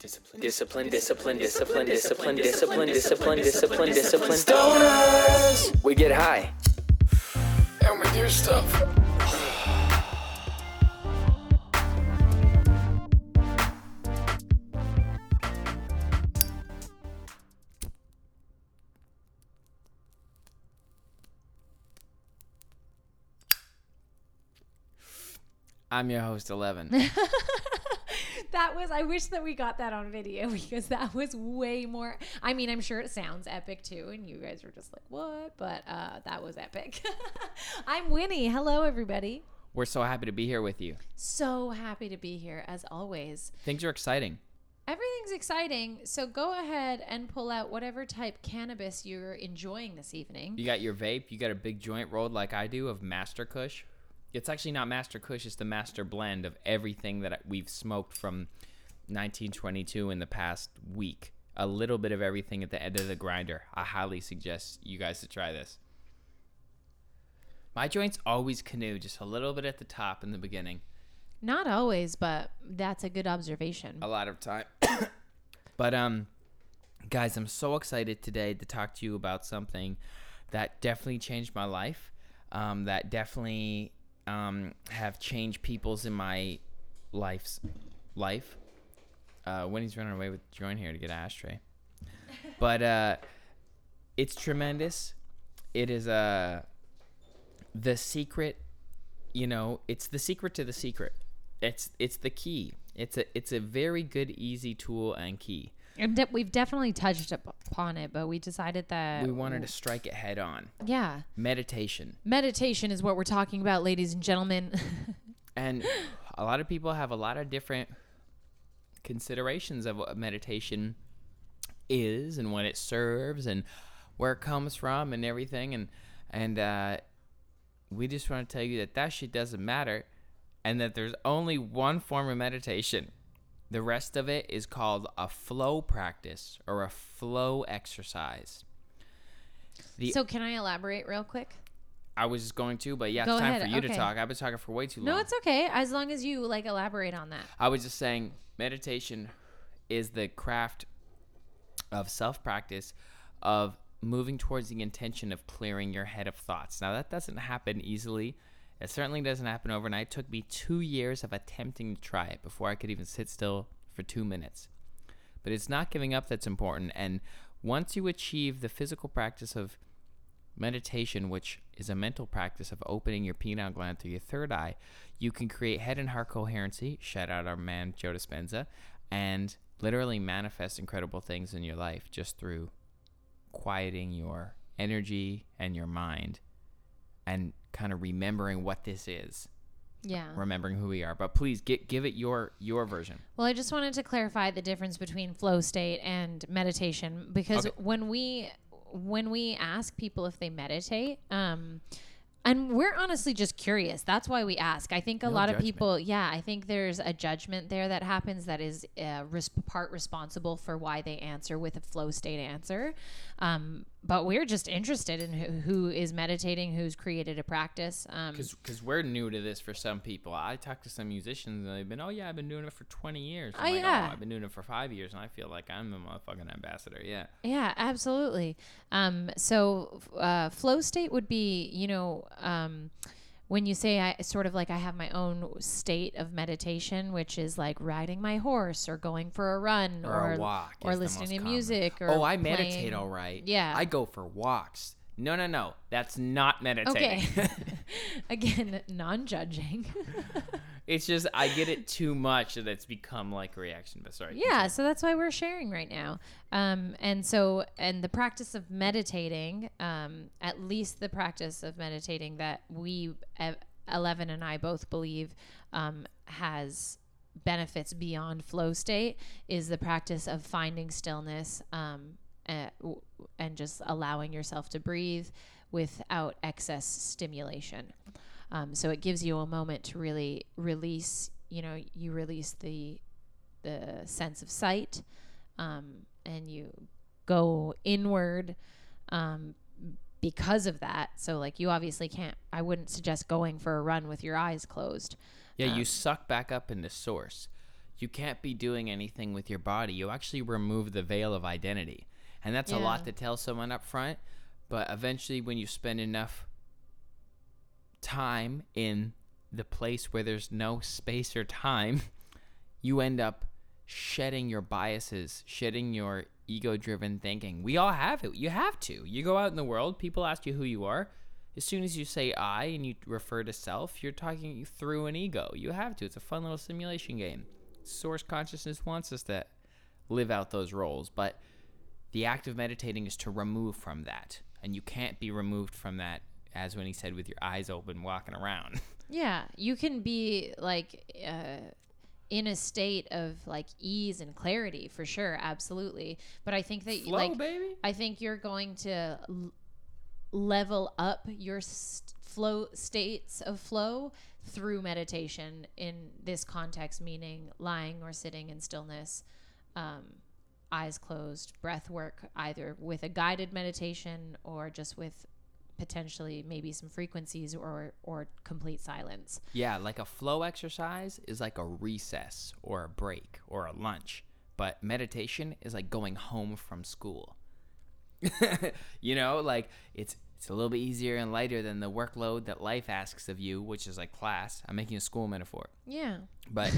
Discipline, discipline, discipline, discipline, discipline, discipline, discipline, discipline, discipline. Stoners! We get high. And we do stuff. I'm your host, Eleven. that was I wish that we got that on video because that was way more I mean I'm sure it sounds epic too and you guys were just like what but uh, that was epic I'm Winnie hello everybody We're so happy to be here with you. so happy to be here as always Things are exciting. everything's exciting so go ahead and pull out whatever type cannabis you're enjoying this evening You got your vape. You got a big joint rolled like I do of Master Kush. It's actually not Master Kush. It's the master blend of everything that we've smoked from 1922 in the past week. A little bit of everything at the end of the grinder. I highly suggest you guys to try this. My joints always canoe just a little bit at the top in the beginning. not always but that's a good observation a lot of time. but um guys, I'm so excited today to talk to you about something that definitely changed my life. Um, that definitely um, have changed people's in my life's life. Uh, Winnie's running away with the joint here to get an ashtray. But uh, it's tremendous. It is uh, the secret. You know, it's the secret to the secret. It's it's the key. It's a it's a very good, easy tool and key. And de- we've definitely touched upon it but we decided that We wanted to strike it head on. yeah Meditation. meditation is what we're talking about ladies and gentlemen And a lot of people have a lot of different considerations of what meditation is and what it serves and where it comes from and everything and and uh, we just want to tell you that that shit doesn't matter and that there's only one form of meditation. The rest of it is called a flow practice or a flow exercise. The, So can I elaborate real quick? I was just going to, but yeah, Go it's time ahead, for you to talk. I've been talking for way too long. No, it's okay as long as you like elaborate on that. I was just saying meditation is the craft of self practice of moving towards the intention of clearing your head of thoughts. Now, that doesn't happen easily. It certainly doesn't happen overnight. It took me two years of attempting to try it before I could even sit still for two minutes. But it's not giving up that's important. And once you achieve the physical practice of meditation, which is a mental practice of opening your pineal gland through your third eye, you can create head and heart coherency. Shout out our man Joe Dispenza, and literally manifest incredible things in your life just through quieting your energy and your mind, and kind of remembering what this is, Yeah. remembering who we are. But please get give it your your version. Well, I just wanted to clarify the difference between flow state and meditation because Okay. when we when we ask people if they meditate, um, and we're honestly just curious. That's why we ask. I think a No lot of people, yeah, I think there's a judgment there that happens that is uh, res- part responsible for why they answer with a flow state answer. Um, but we're just interested in who, who is meditating, who's created a practice. Um, Because we're new to this for some people. I talk to some musicians and they've been, oh yeah, I've been doing it for 20 years. I'm Oh, like, yeah. I've been doing it for five years and I feel like I'm a motherfucking ambassador. Yeah. Yeah, absolutely. Um, so uh, flow state would be, you know, um, when you say I sort of like I have my own state of meditation, which is like riding my horse or going for a run Or, a walk. or listening to common. music or oh, I meditate all right. Yeah. I go for walks. No, no, no. That's not meditating. Okay. Again, non-judging. it's just I get it too much that it's become like a reaction. But sorry. yeah, so that's why we're sharing right now. Um, and so, and the practice of meditating, um, at least the practice of meditating that we, Eleven and I both believe, um, has benefits beyond flow state, is the practice of finding stillness um, uh, w- and just allowing yourself to breathe without excess stimulation. Um, so it gives you a moment to really release. You know, you release the the sense of sight, um, and you go inward um, because of that. So, like, you obviously can't. I wouldn't suggest going for a run with your eyes closed. Yeah, you Um, suck back up into source. you can't be doing anything with your body. You actually remove the veil of identity. And that's a lot to tell someone up front, but eventually when you spend enough time in the place where there's no space or time, you end up shedding your biases, shedding your ego driven thinking. We all have it. You have to. You go out in the world, people ask you who you are. As soon as you say I and you refer to self, you're talking through an ego. You have to. It's a fun little simulation game. Source consciousness wants us to live out those roles, but the act of meditating is to remove from that. And you can't be removed from that, as Winnie said, with your eyes open, walking around. Yeah, you can be like uh, in a state of like ease and clarity for sure, absolutely. But I think that Flow, like baby. I think you're going to l- level up your st- flow states of flow through meditation in this context, meaning lying or sitting in stillness, um, eyes closed, breath work, either with a guided meditation or just with potentially maybe some frequencies or or complete silence. Yeah, like a flow exercise is like a recess or a break or a lunch, but meditation is like going home from school. you know, like it's it's a little bit easier and lighter than the workload that life asks of you, which is like class. I'm making a school metaphor. Yeah. But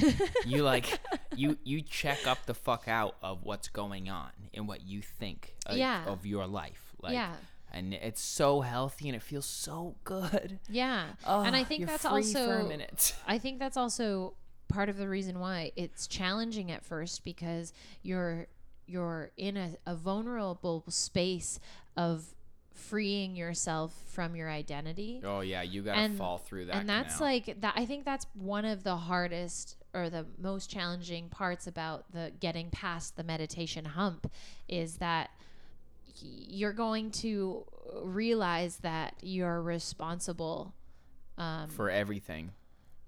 you like you you check up the fuck out of what's going on and what you think of, Yeah. of your life. Like Yeah. And it's so healthy and it feels so good. Yeah. Ah, and I think that's also for a minute. I think that's also part of the reason why it's challenging at first because you're you're in a, a vulnerable space of freeing yourself from your identity. Oh yeah, you gotta And- fall through that. and that's canal. like that i think that's one of the hardest or the most challenging parts about the getting past the meditation hump is that you're going to realize that you're responsible um, for everything.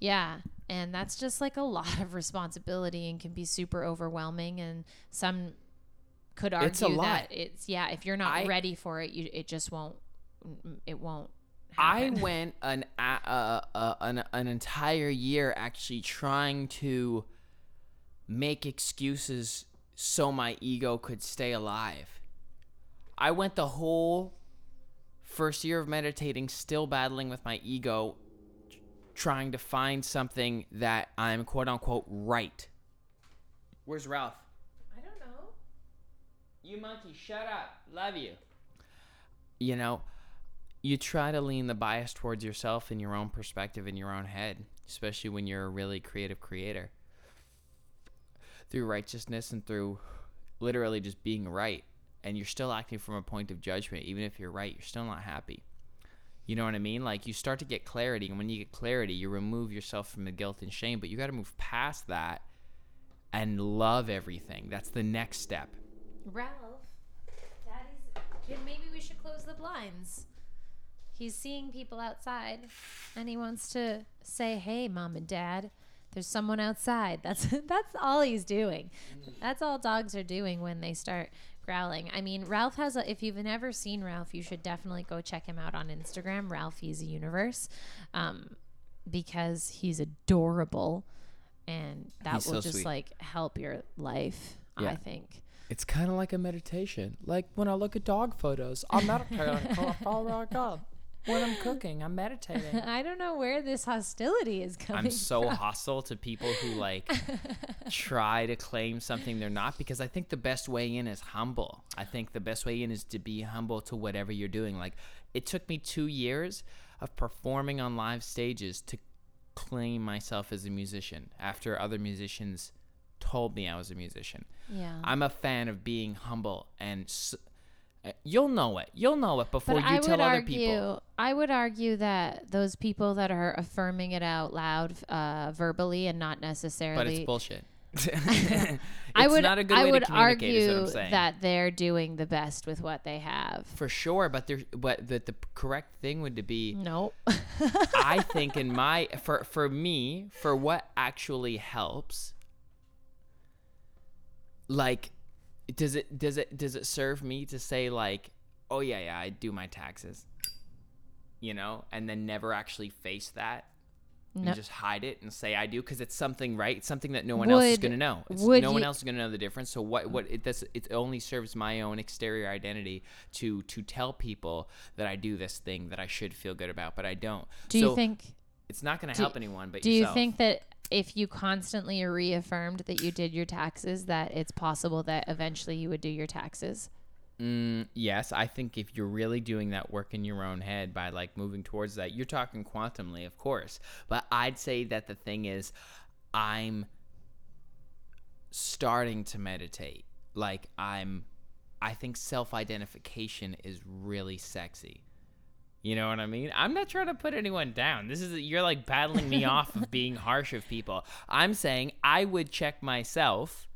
yeah and that's just like a lot of responsibility and can be super overwhelming and some could argue It's a lot. that it's yeah if you're not I- ready for it you it just won't it won't Happen. I went an uh, uh, an an entire year actually trying to make excuses so my ego could stay alive. I went the whole first year of meditating still battling with my ego trying to find something that I'm quote unquote right. Where's Ralph? i don't know You monkey, shut up. Love you. You know, you try to lean the bias towards yourself and your own perspective in your own head, especially when you're a really creative creator. Through righteousness and through literally just being right. And you're still acting from a point of judgment. Even if you're right, you're still not happy. You know what I mean? Like you start to get clarity. And when you get clarity, you remove yourself from the guilt and shame. But you got to move past that and love everything. That's the next step. Ralph, Daddy's. Then maybe we should close the blinds. He's seeing people outside, and he wants to say, "Hey, mom and dad, there's someone outside." That's that's all he's doing. That's all dogs are doing when they start growling. I mean, Ralph has a. If you've never seen Ralph, you should definitely go check him out on Instagram. Ralphie's a universe, um, because he's adorable, and that He's will so just sweet. like help your life. I think. It's kind of like a meditation. Like when I look at dog photos, I'm meditating. oh my god! When I'm cooking, I'm meditating. I don't know where this hostility is coming from. I'm so from. hostile to people who like try to claim something they're not because I think the best way in is humble. I think the best way in is to be humble to whatever you're doing. Like it took me 2 years of performing on live stages to claim myself as a musician after other musicians told me I was a musician. Yeah. I'm a fan of being humble and s- you'll know it. You'll know it before but you I tell other argue, people. I would argue that those people that are affirming it out loud, uh, verbally, and not necessarily. But it's bullshit. I It's would. not a good I way to would communicate, is what I'm argue saying. that they're doing the best with what they have. For sure, but there, but the, the correct thing would to be, Nope. I think, in my for for me, for what actually helps. Like, does it does it does it serve me to say like, oh yeah yeah I do my taxes, you know, and then never actually face that? No. and just hide it and say I do because it's something right. It's something that no one else is going to know. It's, would no one else is going to know the difference. So what? What it does? It only serves my own exterior identity to to tell people that I do this thing that I should feel good about, but I don't. Do so you think? it's not going to help anyone but Do yourself? you think that if you constantly reaffirmed that you did your taxes, that it's possible that eventually you would do your taxes? Mm, yes, I think if you're really doing that work in your own head by like moving towards that, you're talking quantumly, of course. But I'd say that the thing is, I'm starting to meditate. Like I'm, I think self-identification is really sexy. You know what I mean? I'm not trying to put anyone down. This is you're like battling me off of being harsh of people. I'm saying I would check myself.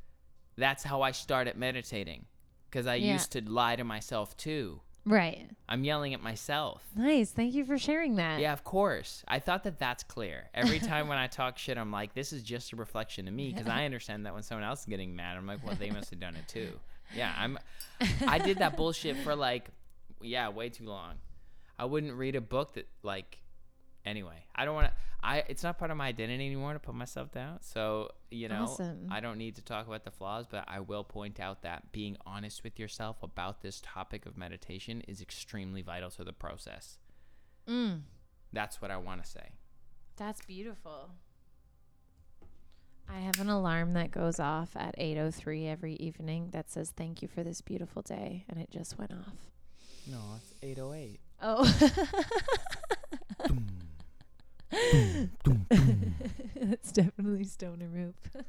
That's how I started meditating because I Yeah. used to lie to myself too. Right. I'm yelling at myself. Nice. Thank you for sharing that. Yeah, of course. I thought that that's clear. Every time when I talk shit, I'm like, this is just a reflection of me because I understand that when someone else is getting mad, I'm like, well, they must have done it too. Yeah, I'm. I did that bullshit for like, yeah, way too long. I wouldn't read a book that like. Anyway, I don't want to. I it's not part of my identity anymore to put myself down. So you know, Awesome. I don't need to talk about the flaws, but I will point out that being honest with yourself about this topic of meditation is extremely vital to the process. Mm, That's what I want to say. that's beautiful. I have an alarm that goes off at 8:03 every evening that says thank you for this beautiful day and it just went off. No, it's 808. Oh. That's definitely stoner rope.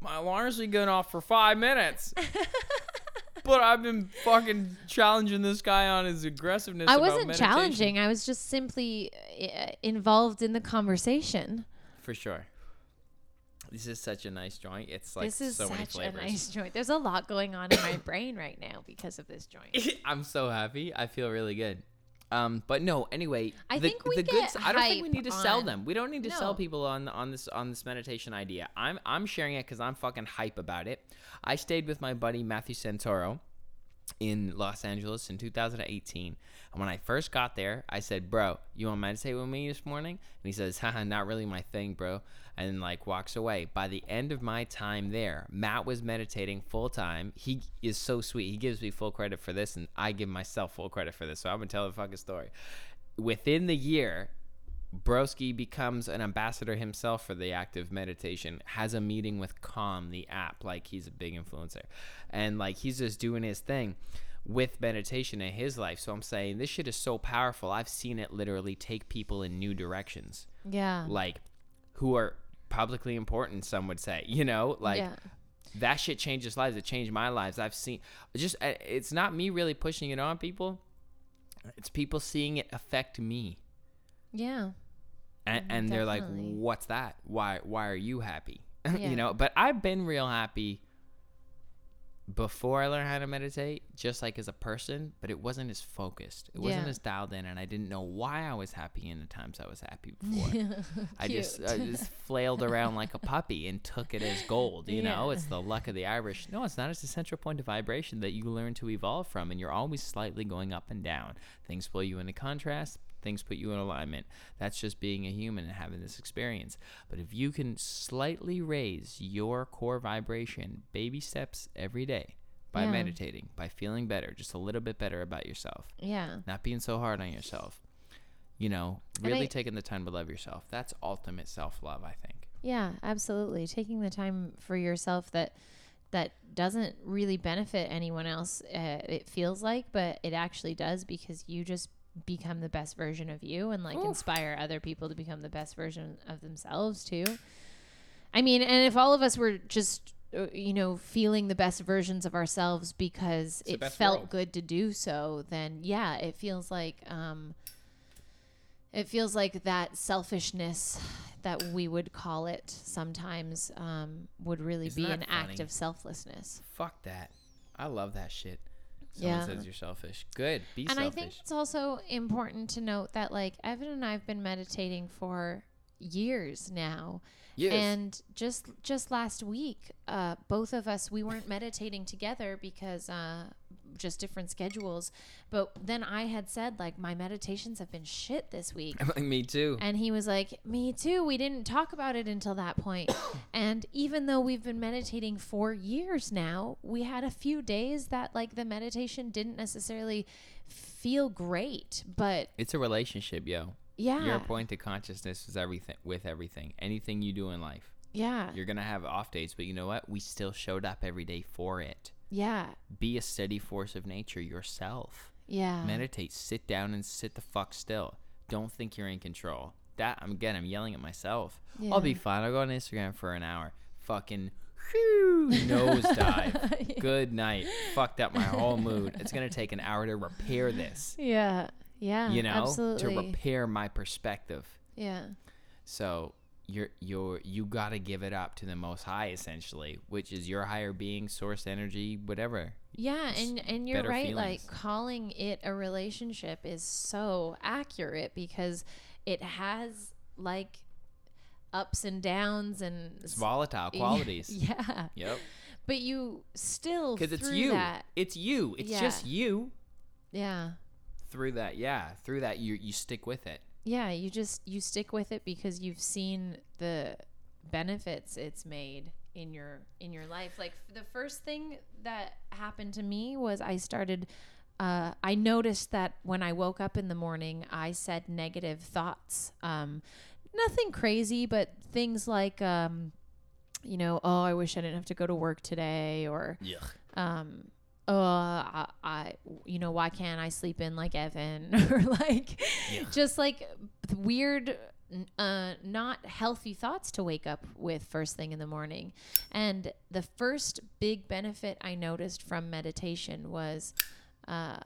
My alarm's been going off for five minutes. but I've been fucking challenging this guy on his aggressiveness. I wasn't challenging. I was just simply uh, involved in the conversation. For sure. This is such a nice joint. It's like this is so such a nice joint. There's a lot going on in my brain right now because of this joint. I'm so happy. I feel really good. Um, but no, anyway, I the, think we the get goods. I don't think we need to sell them. We don't need to No. sell people on on this on this meditation idea. I'm I'm sharing it because I'm fucking hype about it. I stayed with my buddy Matthew Santoro in Los Angeles in 2018. And when I first got there, I said, "Bro, you want to meditate with me this morning?" And he says, "Haha, not really my thing, bro." And then like walks away. By the end of my time there, Matt was meditating full time. He is so sweet. He gives me full credit for this, and I give myself full credit for this. So I'm gonna tell the fucking story. Within the year, Broski becomes an ambassador himself for the active meditation, has a meeting with Calm, the app, like he's a big influencer. And like he's just doing his thing with meditation in his life. So I'm saying this shit is so powerful. I've seen it literally take people in new directions. Yeah. Like who are publicly important, some would say, you know, like yeah. that shit changes lives. It changed my lives. I've seen just uh, it's not me really pushing it on people. It's people seeing it affect me Yeah. and, and they're like what's that why why are you happy Yeah. you know but i've been real happy before i learned how to meditate just like as a person but it wasn't as focused. It wasn't as dialed in and i didn't know why i was happy in the times i was happy before. I just i just flailed around like a puppy and took it as gold you know? It's the luck of the irish. No it's not. It's the central point of vibration that you learn to evolve from and you're always slightly going up and down. Things pull you into contrast things put you in alignment that's just being a human and having this experience but if you can slightly raise your core vibration baby steps every day by Yeah. meditating by feeling better just a little bit better about yourself Yeah. not being so hard on yourself you know really I- taking the time to love yourself that's ultimate self-love i think Yeah, absolutely. Taking the time for yourself that that doesn't really benefit anyone else. Uh, it feels like, but it actually does because you just become the best version of you and like Oof. inspire other people to become the best version of themselves too. I mean, and if all of us were just uh, you know feeling the best versions of ourselves because it felt world. good to do so, then yeah, it feels like um it feels like that selfishness that we would call it sometimes um, would really Isn't be an act of selflessness. fuck that i love that shit someone Yeah. says you're selfish good be and selfish I think it's also important to note that like Evan and I've been meditating for years now. Yes. And just just last week, uh, both of us we weren't meditating together because uh, just different schedules. But then I had said like my meditations have been shit this week. Me too. And he was like, Me too. We didn't talk about it until that point. and even though we've been meditating for years now, we had a few days that, like, the meditation didn't necessarily feel great. But It's a relationship, yo. Yeah. Your point to consciousness is everything with everything. Anything you do in life. yeah. You're gonna have off days, but you know what? We still showed up every day for it. Yeah. Be a steady force of nature yourself. Yeah. Meditate. Sit down and sit the fuck still. Don't think you're in control. That I'm again. I'm yelling at myself. I'll be fine. I'll go on Instagram for an hour. Fucking whew, nosedive. Good night. Fucked up my whole mood. It's gonna take an hour to repair this. yeah. Yeah. You know, absolutely. to repair my perspective. yeah. So you're you're you gotta give it up to the Most High, essentially, which is your higher being, source, energy, whatever. Yeah, and and you're right. Like calling it a relationship is so accurate because it has like ups and downs and It's volatile qualities. Yeah, Yep. but you still Because it's you. That, It's you. It's Yeah. just you. yeah, Through that, yeah. Through that, you you stick with it. yeah. You just you stick with it because you've seen the benefits it's made in your in your life. Like the first thing that happened to me was I started uh, I noticed that when I woke up in the morning, I said negative thoughts. Um, nothing crazy, but things like, um, you know, oh, I wish I didn't have to go to work today, or, um, uh, I, I, you know, why can't I sleep in like Evan, or like, just like weird, uh, not healthy thoughts to wake up with first thing in the morning. And the first big benefit I noticed from meditation was uh,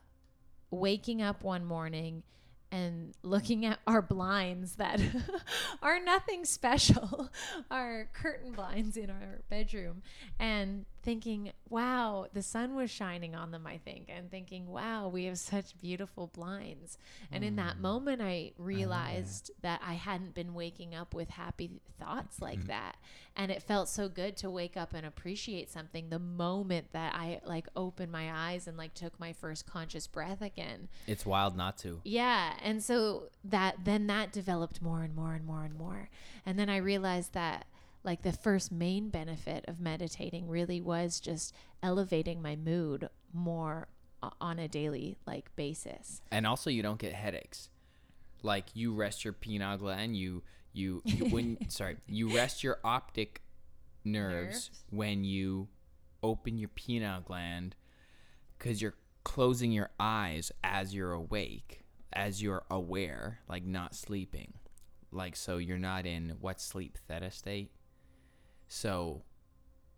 waking up one morning and looking at our blinds that are nothing special, our curtain blinds in our bedroom, and thinking, wow, the sun was shining on them, I think, and thinking, wow, we have such beautiful blinds. And in that mm. moment, I oh, realized that I hadn't been waking up with happy thoughts like mm-hmm. that. And it felt so good to wake up and appreciate something the moment that I like opened my eyes and like took my first conscious breath again. It's wild not to. Yeah, and so that then that developed more and more and more and more. And then I realized that like the first main benefit of meditating really was just elevating my mood more on a daily like basis. And also, you don't get headaches. Like you rest your pineal gland. You you, you when sorry you rest your optic nerves, Nerves. when you open your pineal gland because you're closing your eyes as you're awake, as you're aware, like not sleeping. Like so, you're not in what sleep theta state. So,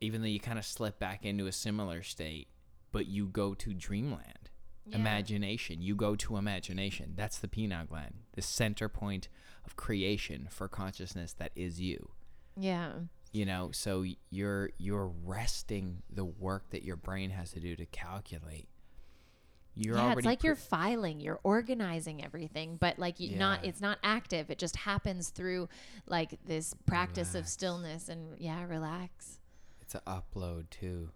even though you kind of slip back into a similar state, but you go to dreamland imagination. You go to imagination. That's the pineal gland, the center point of creation for consciousness that is you. Yeah. You know, so you're you're resting the work that your brain has to do to calculate. You're yeah, already it's like pre- you're filing, you're organizing everything, but like you not it's not active. It just happens through like this practice of stillness and yeah, relax. it's an upload too.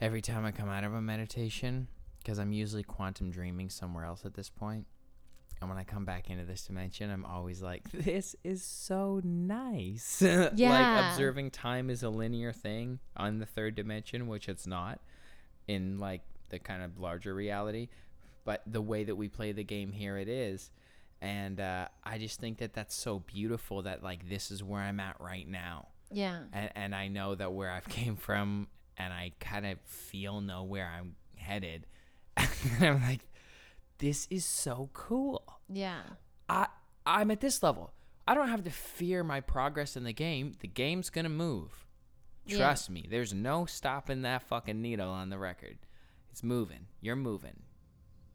Every time I come out of a meditation, because I'm usually quantum dreaming somewhere else at this point, and when I come back into this dimension, I'm always like, "This is so nice." Yeah. like observing time is a linear thing on the third dimension, which it's not in like the kind of larger reality. But the way that we play the game here, it is. And uh, I just think that that's so beautiful that like this is where I'm at right now Yeah. and, and I know that where I've came from, and I kind of feel know where I'm headed. and I'm like, this is so cool. Yeah. I I'm at this level. I don't have to fear my progress in the game. The game's gonna move. Yeah. Trust me. There's no stopping that fucking needle on the record. It's moving. You're moving.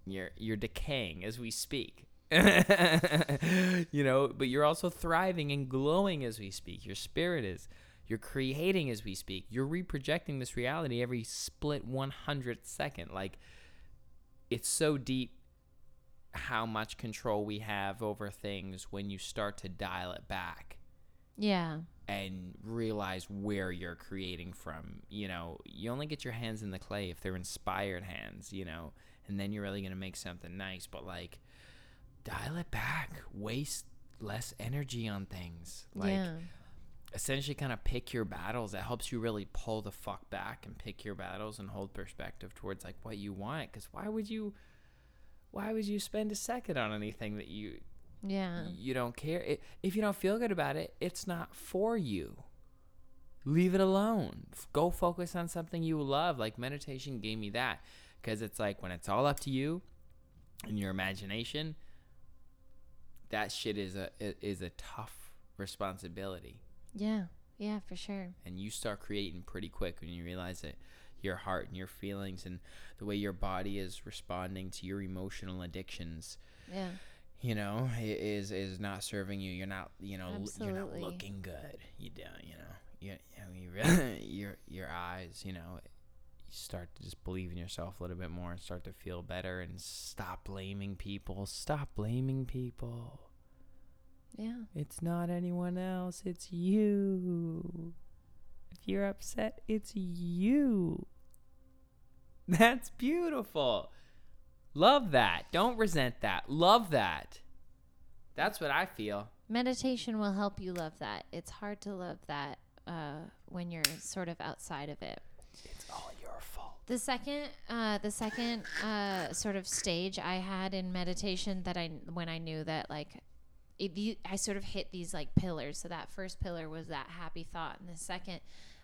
You're you're decaying as we speak. you know, but you're also thriving and glowing as we speak. Your spirit is. You're creating as we speak. You're reprojecting this reality every split 100th second. Like, it's so deep how much control we have over things when you start to dial it back. Yeah. And realize where you're creating from. You know, you only get your hands in the clay if they're inspired hands, you know, and then you're really going to make something nice. But like, dial it back, waste less energy on things. Like, yeah. essentially kind of pick your battles. That helps you really pull the fuck back and pick your battles and hold perspective towards like what you want. Because why would you, why would you spend a second on anything that you Yeah. you don't care? It, if you don't feel good about it, it's not for you. Leave it alone. Go focus on something you love. Like meditation gave me that because it's like when it's all up to you and your imagination. That shit is a is a tough responsibility Yeah. Yeah, for sure. and you start creating pretty quick when you realize that your heart and your feelings and the way your body is responding to your emotional addictions Yeah. You know is is not serving you you're not you know l- you're not looking good you don't you know you, you, know, you really, your your eyes you know you start to just believe in yourself a little bit more and start to feel better and stop blaming people stop blaming people Yeah. it's not anyone else, it's you. If you're upset, it's you. That's beautiful. Love that. Don't resent that. Love that. That's what I feel. Meditation will help you love that. It's hard to love that uh, when you're sort of outside of it. It's all your fault. The second, uh, the second uh, sort of stage I had in meditation that I when I knew that like it, I sort of hit these like pillars. So that first pillar was that happy thought, and the second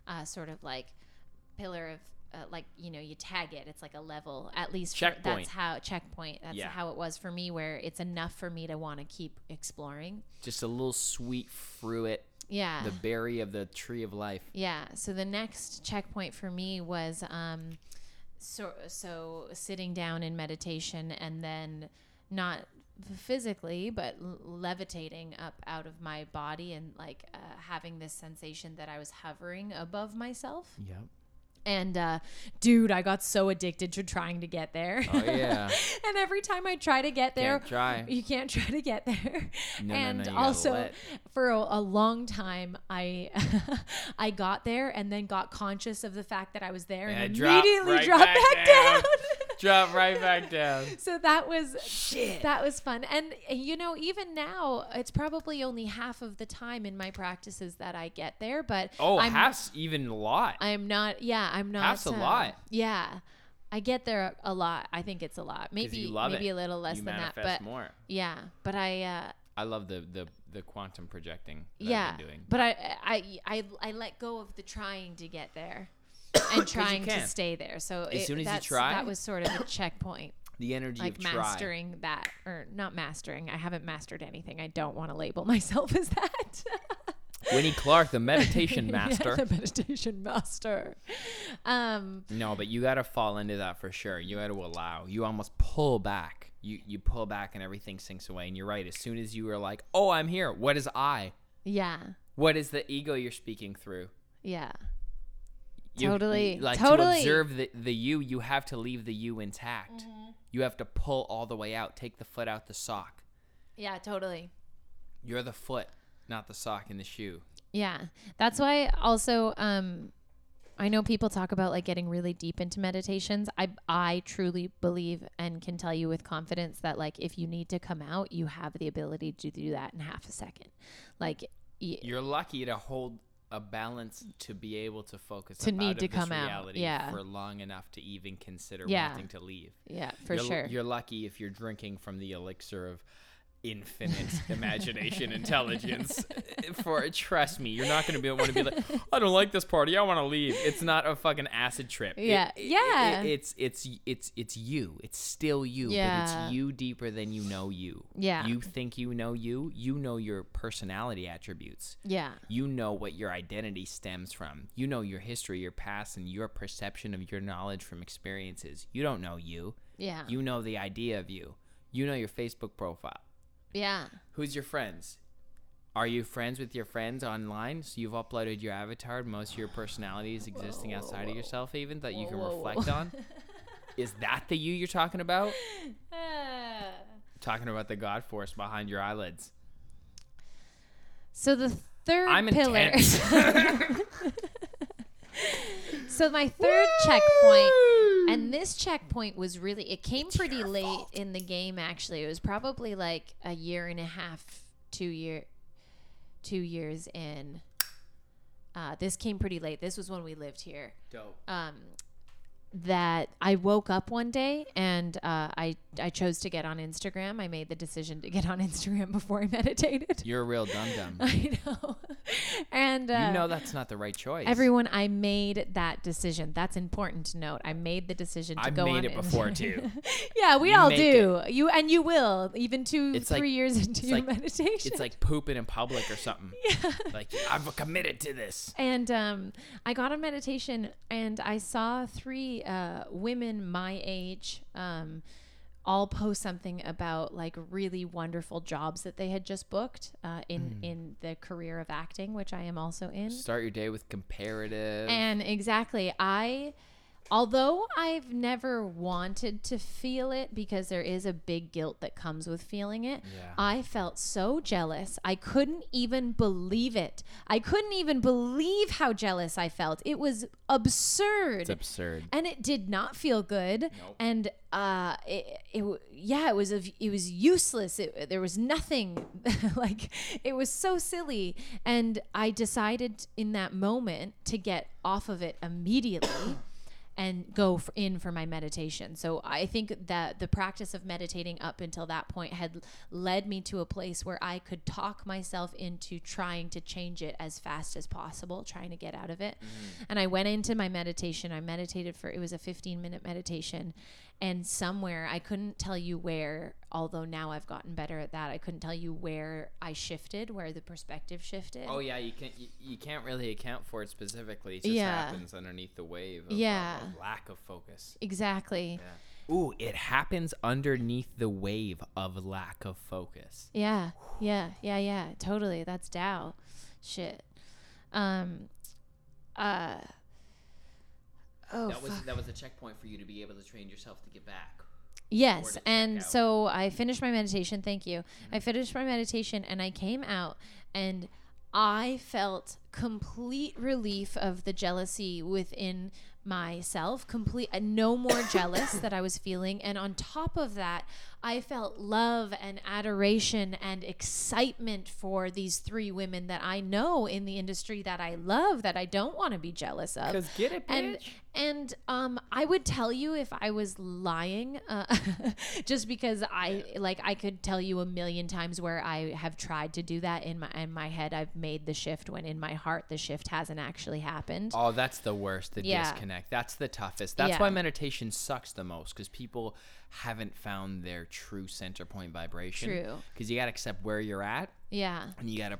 uh, sort of like pillar of uh, like you know you tag it. It's like a level at least. for- that's how checkpoint. That's Yeah. how it was for me, where it's enough for me to want to keep exploring. Just a little sweet fruit, Yeah. the berry of the tree of life. Yeah. So the next checkpoint for me was um, so so sitting down in meditation and then not physically but levitating up out of my body and like uh, having this sensation that I was hovering above myself. Yep. And uh, dude, I got so addicted to trying to get there. Oh yeah. and every time I try to get there, Can't try. you can't try to get there. No, no, and no, gotta also, for a, a long time, I I got there and then got conscious of the fact that I was there and drop immediately right dropped back back, down. down. Drop right back down. so that was Shit. that was fun. And you know, even now, it's probably only half of the time in my practices that I get there. But Oh, I'm, half's even a lot. I'm not. Yeah, I'm not. Half's a um, lot. Yeah. I get there a lot. I think it's a lot. Maybe maybe it. a little less you than that, but more. yeah. But I uh, I love the the the quantum projecting. That yeah I've been doing. but I, I i i let go of the trying to get there and trying to can. stay there so As it- soon as you try- that was sort of a checkpoint the energy like of try. mastering that or not mastering i haven't mastered anything i don't want to label myself as that Winnie Clark, the meditation Yeah, master. the meditation master um No, but you got to fall into that for sure. You got to allow. You almost pull back. You you pull back and everything sinks away. And you're right. As soon as you are like, "Oh, I'm here. What is I? yeah What is the ego you're speaking through?" yeah You- Totally, Like totally. to observe the the you, you have to leave the you intact. Mm-hmm. You have to pull all the way out. Take the foot out the sock. yeah totally You're the foot, not the sock in the shoe. Yeah. That's why also um I know people talk about like getting really deep into meditations. I I truly believe and can tell you with confidence that like if you need to come out, you have the ability to do that in half a second. Like y- You're lucky to hold a balance to be able to focus To need out to of this come out, yeah. for long enough to even consider Yeah. wanting to leave. yeah, for you're, sure. You're lucky if you're drinking from the elixir of infinite imagination intelligence for trust me you're not going to be want to be like i don't like this party i want to leave it's not a fucking acid trip It- Yeah. it- it- Yeah. it's it's it's it's you it's still you but Yeah. it's you deeper than you know you Yeah. you think you know you you know your personality attributes yeah. you know what your identity stems from. You know your history, your past, and your perception of your knowledge from experiences. You don't know you. Yeah. You know the idea of you. You know your Facebook profile. Yeah. Who's your friends? Are you friends with your friends online? So you've uploaded your avatar, most of your personality is existing outside of yourself, even that you can Whoa, whoa, whoa. reflect on. is that the you you're talking about? Talking about the God force behind your eyelids. So the third I'm pillar. intense. so my third checkpoint, and this checkpoint was really it came pretty late in the game. Actually, it was probably like a year and a half, two year, two years in. Uh, this came pretty late. This was when we lived here. Dope. Um, that I woke up one day and uh, I I chose to get on Instagram. I made the decision to get on Instagram before I meditated. You're a real dum dum. I know, and uh, you know that's not the right choice. Everyone, I made that decision. That's important to note. I made the decision to I go made on it before, too. yeah, we You all do. You and you will, even two, It's three like- years into your like- meditation. It's like pooping in public or something. Yeah. Like I've committed to this. and um, I got on meditation, and I saw three uh, women my age. Um, all post something about like really wonderful jobs that they had just booked uh, in Mm. in the career of acting, which I am also in. Start your day with comparative. And exactly, I, although I've never wanted to feel it because there is a big guilt that comes with feeling it, Yeah. I felt so jealous. I couldn't even believe it. I couldn't even believe how jealous I felt. It was absurd. it's absurd. and it did not feel good Nope. and uh it, it yeah it was a, it was useless it, there was nothing like it was so silly and i decided in that moment to get off of it immediately and go for, in for my meditation. So I think that the practice of meditating up until that point had led me to a place where I could talk myself into trying to change it as fast as possible, trying to get out of it. Mm-hmm. And I went into my meditation. I meditated for it was a 15 minute meditation and somewhere I couldn't tell you where although now I've gotten better at that. I couldn't tell you where I shifted, where the perspective shifted. Oh yeah, you can't you, you can't really account for it specifically. It just Yeah. happens underneath the wave of, Yeah. of lack of focus. Exactly. Ooh, it happens underneath the wave of lack of focus. Yeah, yeah, yeah, yeah. Totally. That's Tao. Shit. Um. Uh. Oh. that was fuck. that was a checkpoint for you to be able to train yourself to get back. Yes, and so I finished my meditation. Thank you. I finished my meditation and I came out and I felt complete relief of the jealousy within myself. Complete, uh, no more jealous that I was feeling, and on top of that, I felt love and adoration and excitement for these three women that I know in the industry that I love that I don't want to be jealous of. 'Cause get it, and bitch. and um, I would tell you if I was lying, uh, just because I like I could tell you a million times where I have tried to do that in my in my head. I've made the shift when in my heart the shift hasn't actually happened. Oh, that's the worst. The Yeah. disconnect. That's the toughest. That's Yeah. why meditation sucks the most because people haven't found their true center point vibration. True. Because you got to accept where you're at Yeah, and you got to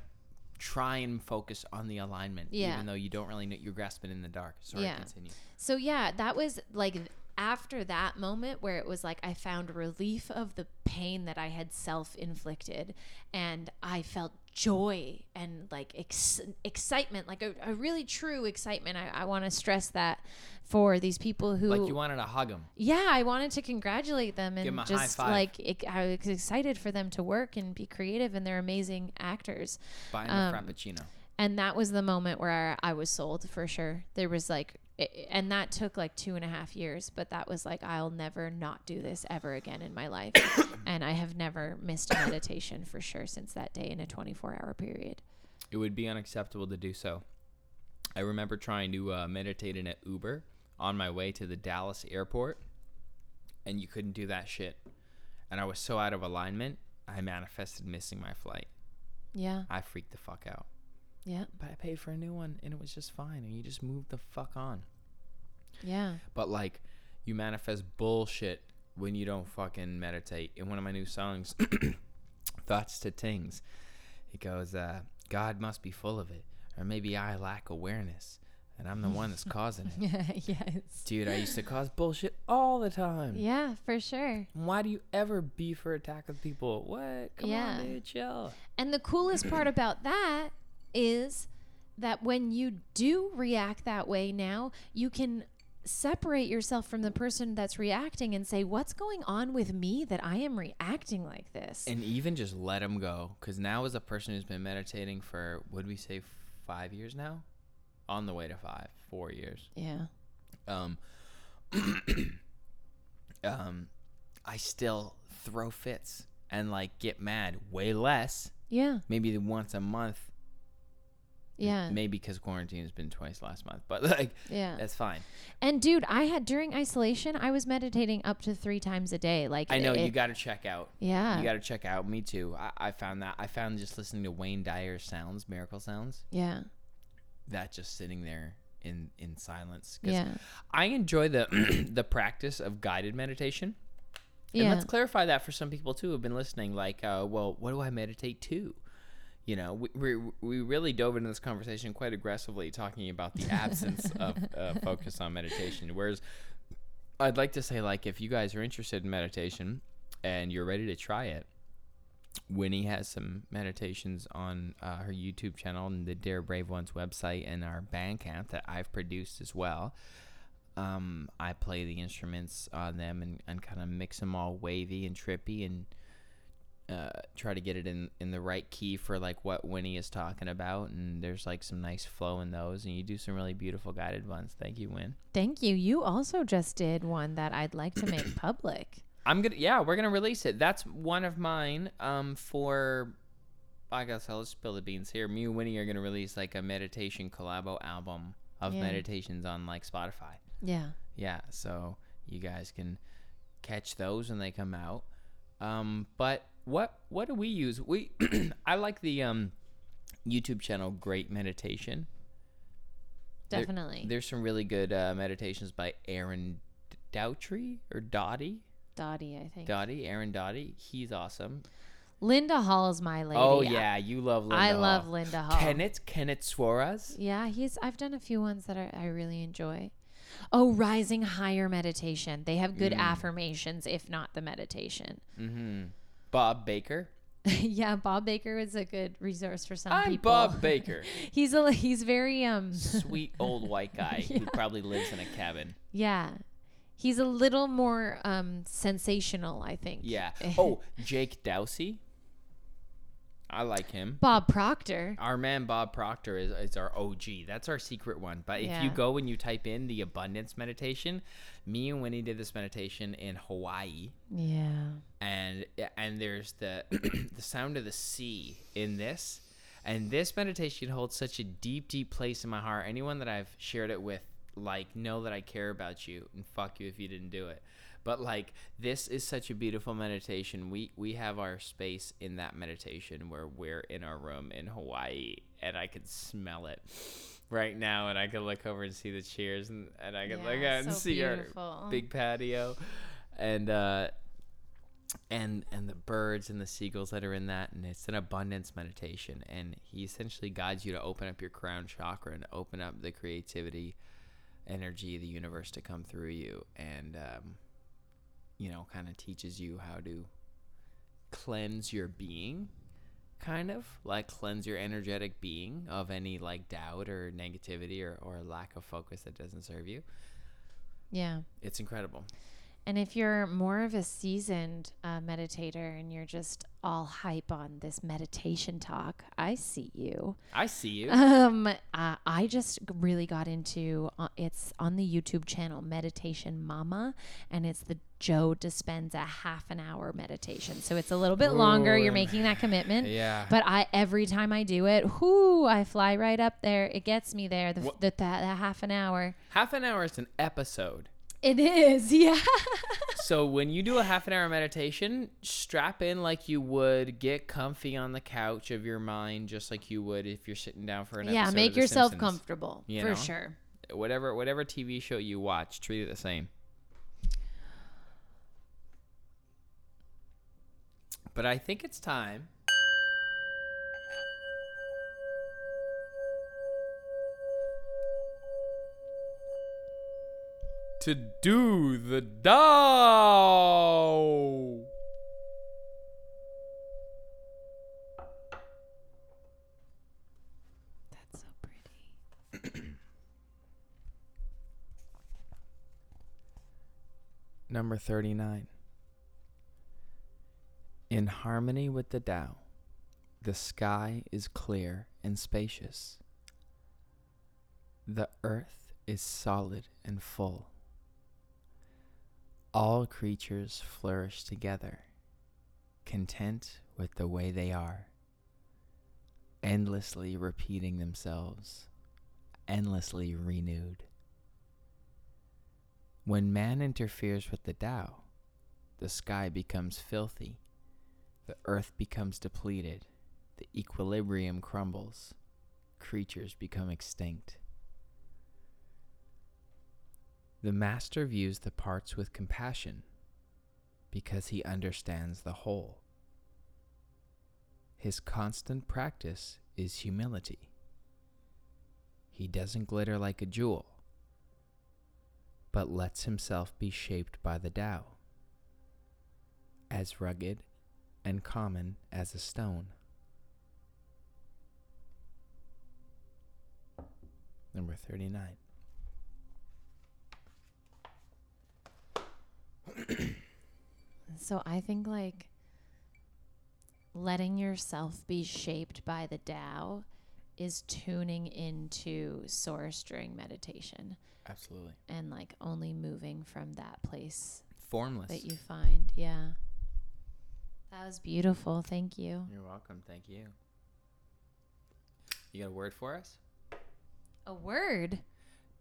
try and focus on the alignment. Yeah. Even though you don't really know, you're grasping in the dark. Sorry, Yeah. continue. So yeah, that was like after that moment where it was like I found relief of the pain that I had self-inflicted and I felt joy and like ex- excitement, like a, a really true excitement. I, I want to stress that for these people who Like you wanted to hug them. yeah, I wanted to congratulate them Give and 'em a high just five. like it, I was excited for them to work and be creative and they're amazing actors. Buy 'em Um, a frappuccino. And that was the moment where I was sold for sure. There was like, i- and that took like two and a half years, but that was like, I'll never not do this ever again in my life. and I have never missed a meditation for sure since that day in a 24 hour period. It would be unacceptable to do so. I remember trying to uh, meditate in an Uber on my way to the Dallas airport, and you couldn't do that shit. And I was so out of alignment, I manifested missing my flight. Yeah. I freaked the fuck out. Yeah. But I paid for a new one, and it was just fine. And you just moved the fuck on. Yeah. But like, you manifest bullshit when you don't fucking meditate. In one of my new songs, Thoughts to Tings, it goes, uh, God must be full of it. Or maybe I lack awareness, and I'm the one that's causing it. yes. Dude, I used to cause bullshit all the time. Yeah, for sure. Why do you ever beef or attack with people? What? Come Yeah. on, dude, chill. And the coolest part about that is that when you do react that way now, you can separate yourself from the person that's reacting and say, what's going on with me that I am reacting like this? and even just let them go because now as a person who's been meditating for would we say five years now on the way to five four years yeah. um um i still throw fits and like get mad way less Yeah. maybe once a month Yeah. maybe because quarantine has been twice last month but like Yeah. that's fine And dude, I had during isolation, I was meditating up to three times a day. Like i know you got to check out Yeah. you got to check out me too I, I found that i found just listening to wayne dyer's sounds miracle sounds yeah. that just sitting there in in silence Yeah. I enjoy the the practice of guided meditation. And Yeah. let's clarify that for some people too who have been listening. Like, uh, well, what do I meditate to? You know, we, we, we really dove into this conversation quite aggressively, talking about the absence of uh, focus on meditation. Whereas, I'd like to say, like, if you guys are interested in meditation and you're ready to try it, Winnie has some meditations on uh, her YouTube channel and the Dare Brave Ones website and our Bandcamp that I've produced as well. Um, I play the instruments on them and, and kind of mix them all wavy and trippy and uh, try to get it in, in the right key for like what Winnie is talking about. And there's like some nice flow in those. And you do some really beautiful guided ones. Thank you, Win. Thank you. You also just did one that I'd like to make public. I'm gonna yeah, we're gonna release it. That's one of mine. Um, for I guess I'll just spill the beans here. Me and Winnie are gonna release like a meditation collabo album of Yeah. meditations on like Spotify. Yeah. Yeah, so you guys can catch those when they come out. Um, but what what do we use? We I like the um YouTube channel Great Meditation. There- Definitely. there's some really good uh, meditations by Aaron Dowtry or Doughty. Doughty, I think. Doughty, Aaron Doughty, he's awesome. Linda Hall's my lady. Oh yeah, you love Linda. I Hall. love Linda Hall. Kenneth Kenneth Soares. Yeah, he's. I've done a few ones that I, I really enjoy. Oh, rising higher meditation. They have Mm. good affirmations, if not the meditation. Mm-hmm. Bob Baker. yeah, Bob Baker is a good resource for some I'm people. Bob Baker, he's a he's very um sweet old white guy who probably lives in a cabin. yeah. He's a little more um sensational, I think. Yeah. Oh, Jake Ducey. I like him. Bob Proctor. Our man Bob Proctor is, is our OG. That's our secret one. But if you go and you type in the abundance meditation, me and Winnie did this meditation in Hawaii. Yeah. and and there's the the sound of the sea in this and this meditation holds such a deep deep place in my heart anyone that i've shared it with like know that i care about you and fuck you if you didn't do it but like this is such a beautiful meditation. We we have our space in that meditation where we're in our room in hawaii and i could smell it right now and i could look over and see the chairs and, and i could look Yeah, out and see beautiful. our big patio. And uh and and the birds and the seagulls that are in that and it's an abundance meditation. And he essentially guides you to open up your crown chakra and open up the creativity energy of the universe to come through you. And um, you know kind of teaches you how to cleanse your being kind of like cleanse your energetic being of any like doubt or negativity or, or lack of focus that doesn't serve you Yeah. it's incredible And if you're more of a seasoned uh, meditator and you're just all hype on this meditation talk, I see you. i see you Um, uh, I just really got into uh, it's on the YouTube channel Meditation Mama, and it's the Joe Dispenza half an hour meditation. So it's a little bit longer. You're making that commitment. yeah But I every time I do it, whoo, I fly right up there. It gets me there. The, the, that that half an hour. half an hour is an episode It is, yeah. So when you do a half an hour meditation, strap in like you would, get comfy on the couch of your mind, just like you would if you're sitting down for an yeah, make yourself Simpsons. comfortable You for know? sure. Whatever, whatever TV show you watch, treat it the same. But I think it's time. To do the Tao. That's so pretty. Number 39. In harmony with the Tao, the sky is clear and spacious. The earth is solid and full. All creatures flourish together, content with the way they are, endlessly repeating themselves, endlessly renewed. When man interferes with the Tao, the sky becomes filthy, the earth becomes depleted, the equilibrium crumbles, creatures become extinct. The master views the parts with compassion because he understands the whole. His constant practice is humility. He doesn't glitter like a jewel but lets himself be shaped by the Tao, as rugged and common as a stone. Number 39. So I think like letting yourself be shaped by the Tao is tuning into source during meditation Absolutely. and like only moving from that place Formless. that you find. Yeah. That was beautiful. Thank you. You're welcome. Thank you. You got a word for us? A word.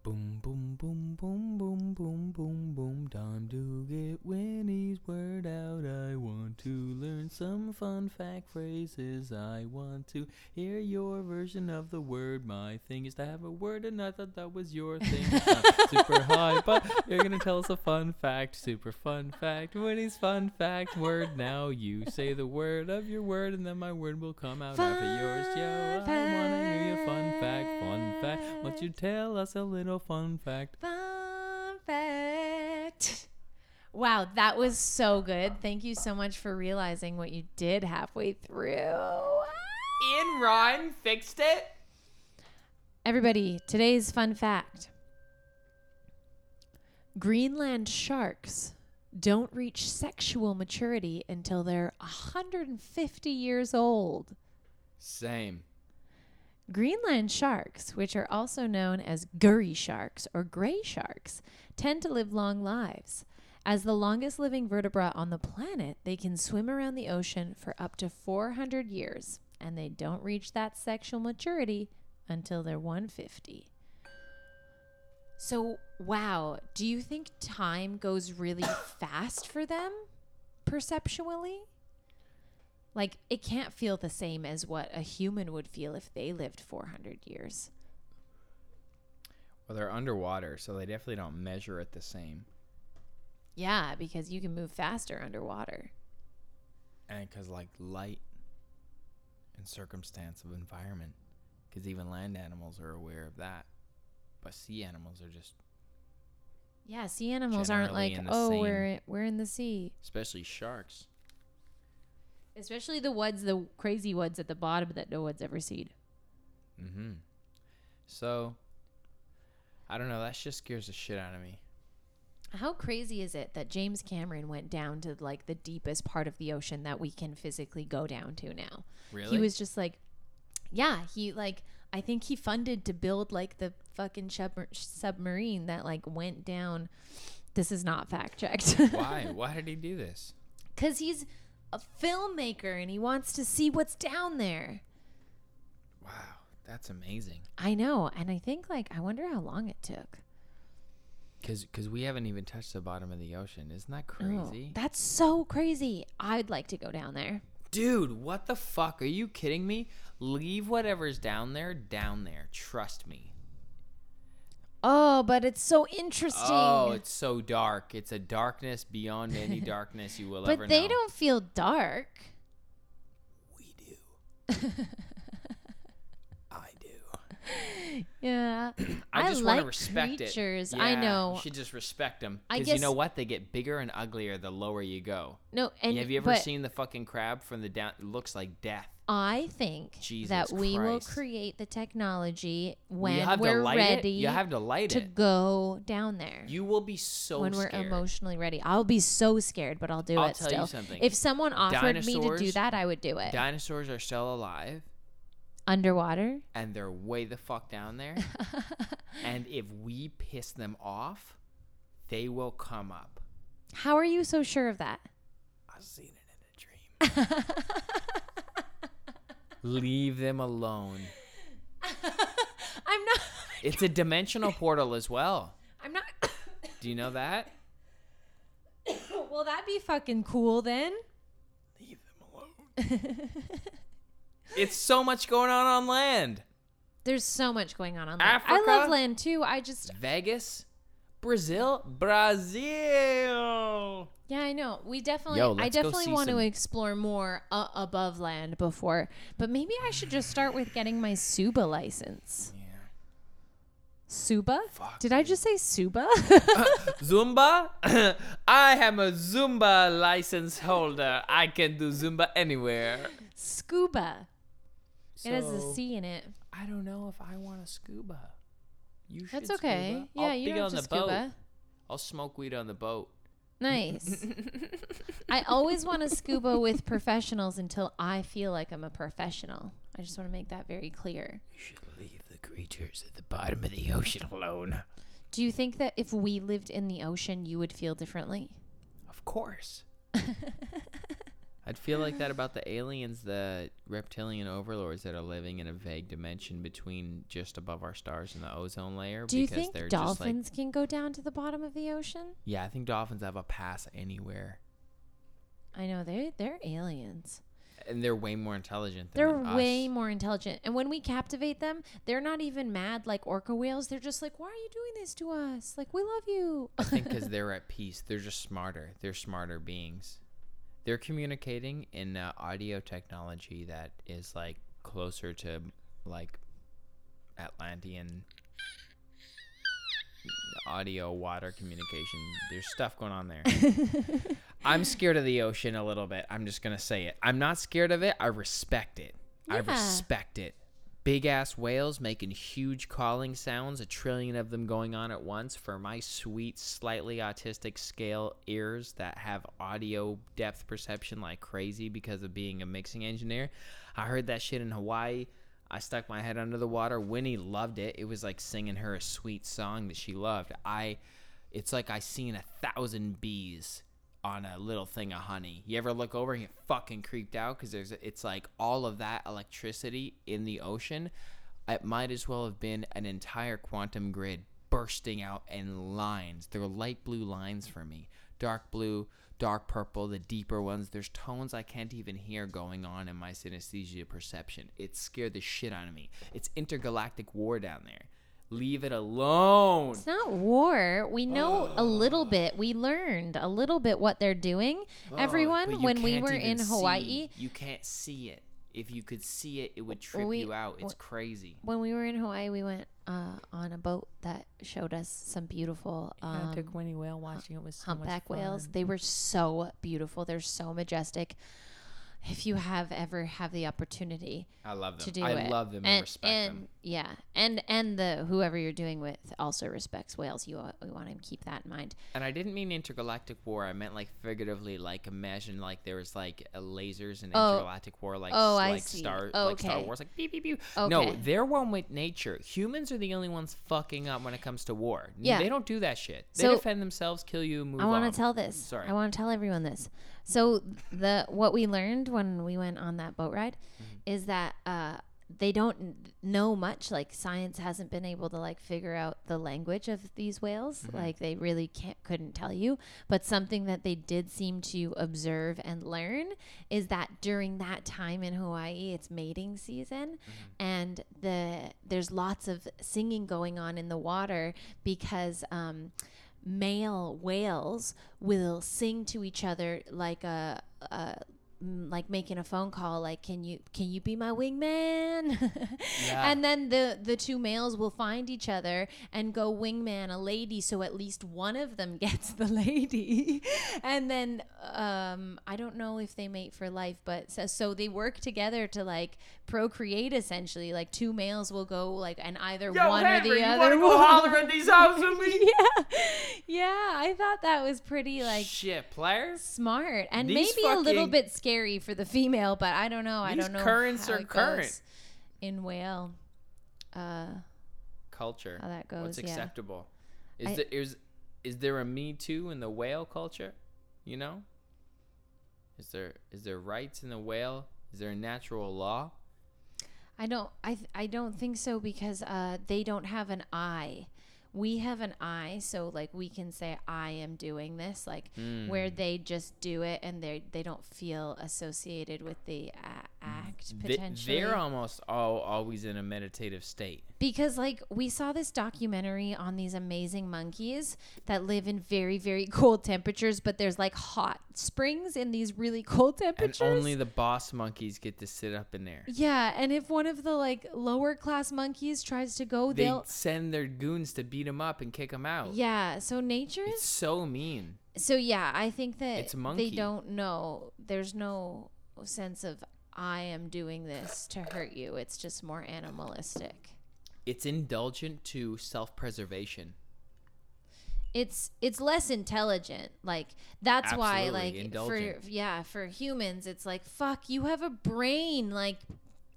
Boom, boom, boom, boom, boom, boom, boom, boom. Time to get Winnie's word out. I want to learn some fun fact phrases. I want to hear your version of the word. My thing is to have a word, and I thought that was your thing. Super high, but you're gonna tell us a fun fact. Super fun fact. Winnie's fun fact word. Now you say the word of your word, and then my word will come out after yours. Yo, I wanna hear your fun fact. Fun fact. Won't you tell us a little fun fact? Fun fact. Wow, that was so good. Thank you so much for realizing what you did halfway through. In rhyme, fixed it. Everybody, today's fun fact Greenland sharks don't reach sexual maturity until they're 150 years old. Same. Greenland sharks, which are also known as gurry sharks or gray sharks, tend to live long lives. As the longest living vertebrate on the planet, they can swim around the ocean for up to 400 years, and they don't reach that sexual maturity until they're 150. So, wow, do you think time goes really fast for them perceptually? Like, it can't feel the same as what a human would feel if they lived 400 years. Well, they're underwater, so they definitely don't measure it the same. Yeah, because you can move faster underwater. And because, like, light and circumstance of environment, because even land animals are aware of that. But sea animals are just, Yeah, sea animals aren't like, oh, same- we're we're in the sea. especially sharks. Especially the ones, the crazy ones at the bottom that no one's ever seen. Mm-hmm. So, I don't know. That just scares the shit out of me. How crazy is it that James Cameron went down to like the deepest part of the ocean that we can physically go down to now? Really? He was just like, yeah, he like, I think he funded to build like the fucking shub- submarine that like went down. This is not fact checked. Why? Why did he do this? Because he's a filmmaker and he wants to see what's down there. Wow, that's amazing. I know. And I think like, I wonder how long it took. Cause, cause we haven't even touched the bottom of the ocean. Isn't that Oh, crazy? that's so crazy. I'd like to go down there. Dude, what the fuck? Are you kidding me? Leave whatever's down there down there. Trust me. Oh, but it's so interesting. Oh, it's so dark. It's a darkness beyond any darkness you will ever know. but they don't feel dark. We do. I do. Yeah. I just like want to respect creatures. it. I Yeah, know. You should just respect them. I Because you know what? They get bigger and uglier the lower you go. No, and have you ever seen the fucking crab from the down? It looks like death. I think Jesus that we will create the technology when we're to ready it. You have to light to it. go down there. You will be so scared when we're emotionally ready. I'll be so scared, but I'll do I'll it tell you still. something. If someone offered me to do that, I would do it. Dinosaurs are still alive, Underwater? and they're way the fuck down there. and if we piss them off, they will come up. How are you so sure of that? I've seen it in a dream. Leave them alone. I'm not It's a dimensional portal as well. I'm not Do you know that? Will that be fucking cool then? Leave them alone. It's so much going on on land. There's so much going on on land. I love land too. I just Vegas, Brazil, Brazil. Yeah, I know. We definitely Yo, I definitely want some- to explore more uh, above land before. But maybe I should just start with getting my Suba license. Yeah. Suba? Fuck, Did I just say Suba? Zumba? I am a Zumba license holder. I can do Zumba anywhere. Scuba. it has a C in it. I don't know if I want a scuba. You should That's okay. scuba. Yeah, I'll you be don't on have to the boat. scuba. I'll smoke weed on the boat. Nice. I always want to scuba with professionals until I feel like I'm a professional. I just want to make that very clear. You should leave the creatures at the bottom of the ocean alone. Do you think that if we lived in the ocean, you would feel differently? Of course. I'd feel like that about the aliens, the reptilian overlords that are living in a vague dimension between just above our stars and the ozone layer. Do you because think they're just like dolphins can go down to the bottom of the ocean? Yeah, I think dolphins have a pass anywhere. I know they're they're aliens. And they're way more intelligent than They're way more intelligent. And when we captivate them, they're not even mad like orca whales. They're just like, "Why are you doing this to us? Like, we love you." I think because they're at peace. They're just smarter. They're smarter beings. They're communicating in uh, audio technology that is like closer to like Atlantean audio water communication. There's stuff going on there. I'm scared of the ocean a little bit. I'm just gonna say it. I'm not scared of it. I respect it. I respect it. Big ass whales making huge calling sounds, a trillion of them going on at once for my sweet, slightly autistic scale ears that have audio depth perception like crazy because of being a mixing engineer. I heard that shit in Hawaii. I stuck my head under the water. Winnie loved it. It was like singing her a sweet song that she loved. I it's like I seen a thousand bees on a little thing of honey. You ever look over and get fucking creeped out because there's it's like all of that electricity in the ocean. It might as well have been an entire quantum grid bursting out in lines. They're light blue lines for me. Dark blue, dark purple, the deeper ones. There's tones I can't even hear going on in my synesthesia perception. It scared the shit out of me. It's intergalactic war down there. Leave it alone. It's not war. We know a little bit. We learned a little bit what they're doing. But Everyone, when we were in Hawaii, see- you can't see it. If you could see it, it would trip we- you out. It's w- crazy. when we were in Hawaii, we went uh, on a boat that showed us some beautiful um, Winnie whale watching. It was humpback whales. They were so beautiful. They're so majestic. If you have ever have the opportunity I love them. to do I it, love them and, and, respect and them. yeah, and and the whoever you're doing with also respects whales. You uh, we want to keep that in mind. And I didn't mean intergalactic war. I meant like figuratively, like imagine like there was like uh, lasers in Oh. intergalactic war, like Oh, like see. Star, like Star Wars, like beep beep beep. No, they're one with nature. Humans are the only ones fucking up when it comes to war. Yeah. they don't do that shit. They So- defend themselves, kill you, move I want to tell this. Sorry. I want to tell everyone this. So the what we learned when we went on that boat ride Mm-hmm. is that uh, they don't n- know much. Like science hasn't been able to like figure out the language of these whales. Mm-hmm. Like they really can't couldn't tell you. But something that they did seem to observe and learn is that during that time in Hawaii, it's mating season, and the there's lots of singing going on in the water because. Um, male whales will sing to each other like a, a like making a phone call like can you can you be my wingman? Yeah. and then the the two males will find each other and go wingman a lady so at least one of them gets the lady. And then um i don't know if they mate for life but so, so they work together to like procreate essentially. Like two males will go like and either one or the other will- at these houses yeah. Yeah i thought that was pretty like Shit, players. smart. And These maybe a little bit scary for the female but i don't know i don't know currents are current. in whale uh Culture. how that goes What's yeah acceptable? Is I- there is is there a Me Too in the whale culture? You know. Is there is there rights in the whale? Is there a natural law? I don't I th- I don't think so because uh they don't have an I. We have an I, so like we can say I am doing this, like Hmm. where they just do it and they they don't feel associated with the a- act potentially. they're almost all always in a meditative state. Because like we saw this documentary on these amazing monkeys that live in very very cold temperatures, but there's like hot springs in these really cold temperatures And only the boss monkeys get to sit up in there. yeah, and if one of the like lower class monkeys tries to go, They they'll send their goons to beat them up and kick them out. Yeah, so nature It's is so mean. so yeah, I think that It's monkey. they don't know. There's no sense of I am doing this to hurt you. It's just more animalistic. It's indulgent to self-preservation. It's it's less intelligent. Like that's why like indulgent. for yeah, for humans it's like fuck, you have a brain like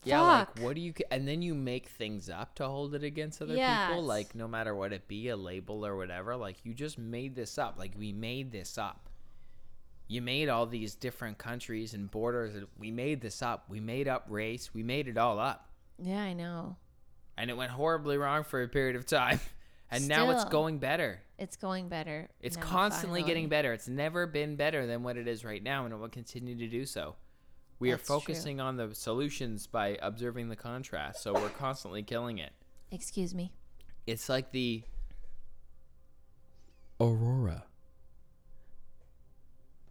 Yeah, fuck. like what do you and then you make things up to hold it against other Yes. people like no matter what it be a label or whatever like you just made this up like we made this up. You made all these different countries and borders we made this up. We made up race. We made it all up. yeah, I know. And it went horribly wrong for a period of time. And now it's going better. It's going better. It's now, constantly getting better. It's never been better than what it is right now, and it will continue to do so. We That's are true. focusing on the solutions by observing the contrast, so we're constantly killing it. Excuse me. It's like the aurora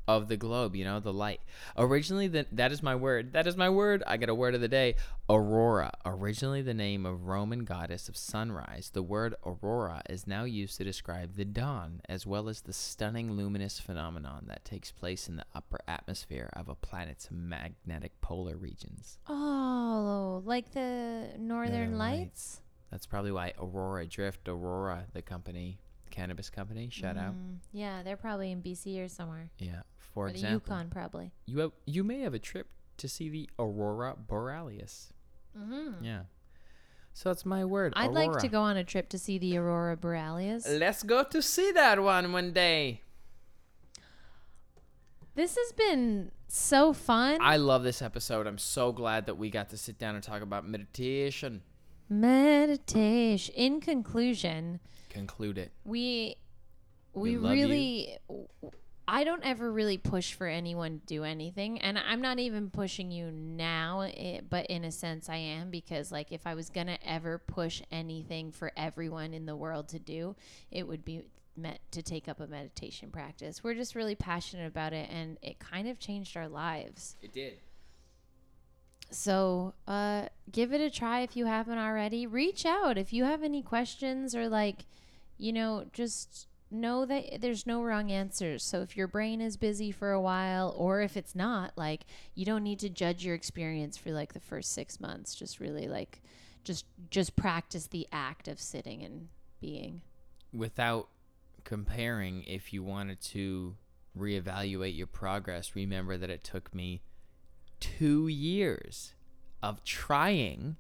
of the globe, you know, the light. Originally, the, that is my word. That is my word. I get a word of the day. Aurora. Originally the name of Roman goddess of sunrise, the word aurora is now used to describe the dawn, as well as the stunning luminous phenomenon that takes place in the upper atmosphere of a planet's magnetic polar regions. Oh, like the Northern Northern Lights? That's probably why Aurora Drift, Aurora, the company, cannabis company, shout out. Mm, yeah, they're probably in BC or somewhere. Yeah. For or example, Yukon, probably. you have you may have a trip to see the Aurora Borealis. Mm-hmm. Yeah. So that's my word. I'd like to go on a trip to see the Aurora Borealis. Let's go to see that one one day. This has been so fun. I love this episode. I'm so glad that we got to sit down and talk about meditation. Meditation. In conclusion, Conclude it. we we you. really I don't ever really push for anyone to do anything and I'm not even pushing you now eh, but in a sense I am because like if I was going to ever push anything for everyone in the world to do it would be meant to take up a meditation practice. We're just really passionate about it and it kind of changed our lives. It did. So, uh, give it a try if you haven't already. Reach out if you have any questions or like, you know, just know that there's no wrong answers. So if your brain is busy for a while or if it's not, like you don't need to judge your experience for like the first 6 months. Just really like just just practice the act of sitting and being. Without comparing, if you wanted to reevaluate your progress, remember that it took me two years of trying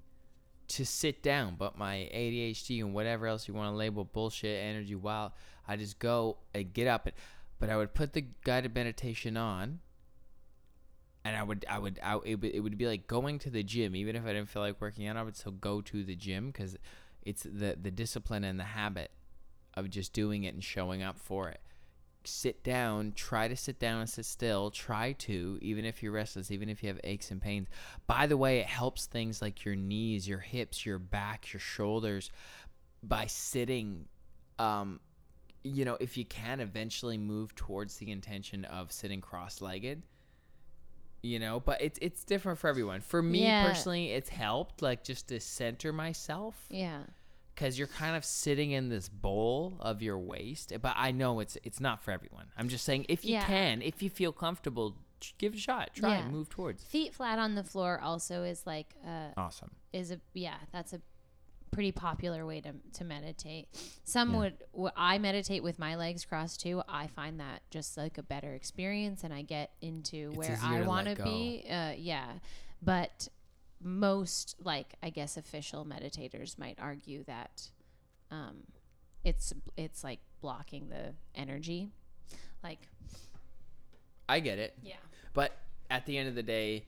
to sit down, but my ADHD and whatever else you want to label bullshit, energy, wild, I just go and get up. And, but I would put the guided meditation on, and I would, I would, I, it, would, it would be like going to the gym. Even if I didn't feel like working out, I would still go to the gym because it's the the discipline and the habit of just doing it and showing up for it sit down, try to sit down and sit still. Try to, even if you're restless, even if you have aches and pains. By the way, it helps things like your knees, your hips, your back, your shoulders by sitting. Um, you know, if you can eventually move towards the intention of sitting cross legged, you know, but it's it's different for everyone. For me Yeah. personally, it's helped like just to center myself Yeah. Because you're kind of sitting in this bowl of your waist. But I know it's it's not for everyone. I'm just saying if you Yeah. can, if you feel comfortable, give it a shot. Try Yeah. and move towards. Feet flat on the floor also is like uh Awesome. is a yeah that's a pretty popular way to, to meditate some Yeah. would w- i meditate with my legs crossed too i find that just like a better experience and i get into It's where i want to be uh, yeah but most like i guess official meditators might argue that um it's it's like blocking the energy like I get it. yeah But at the end of the day,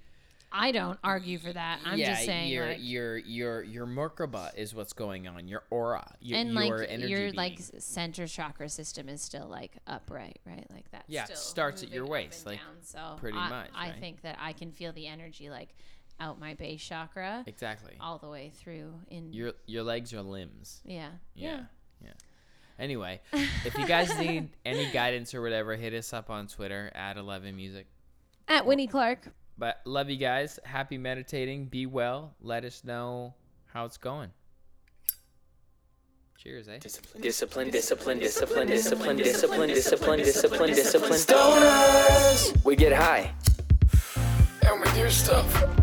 i don't argue for that i'm yeah, just saying your like your your your merkaba is what's going on. Your aura, your, and your like energy. your like being. s- center chakra system is still like upright, right? Like that. Yeah, starts at your waist, like, so pretty I, much, I right? think that I can feel the energy like out my base chakra exactly. all the way through in. Your your legs are limbs. yeah. Yeah. Yeah. Anyway, if you guys need any guidance or whatever, hit us up on Twitter at 11 Music. At Winnie Clark. But love you guys. Happy meditating. Be well. Let us know how it's going. Cheers, eh? Discipline, discipline, discipline, discipline, discipline, discipline, discipline, discipline, discipline. Stoners! We get high. And with your stuff.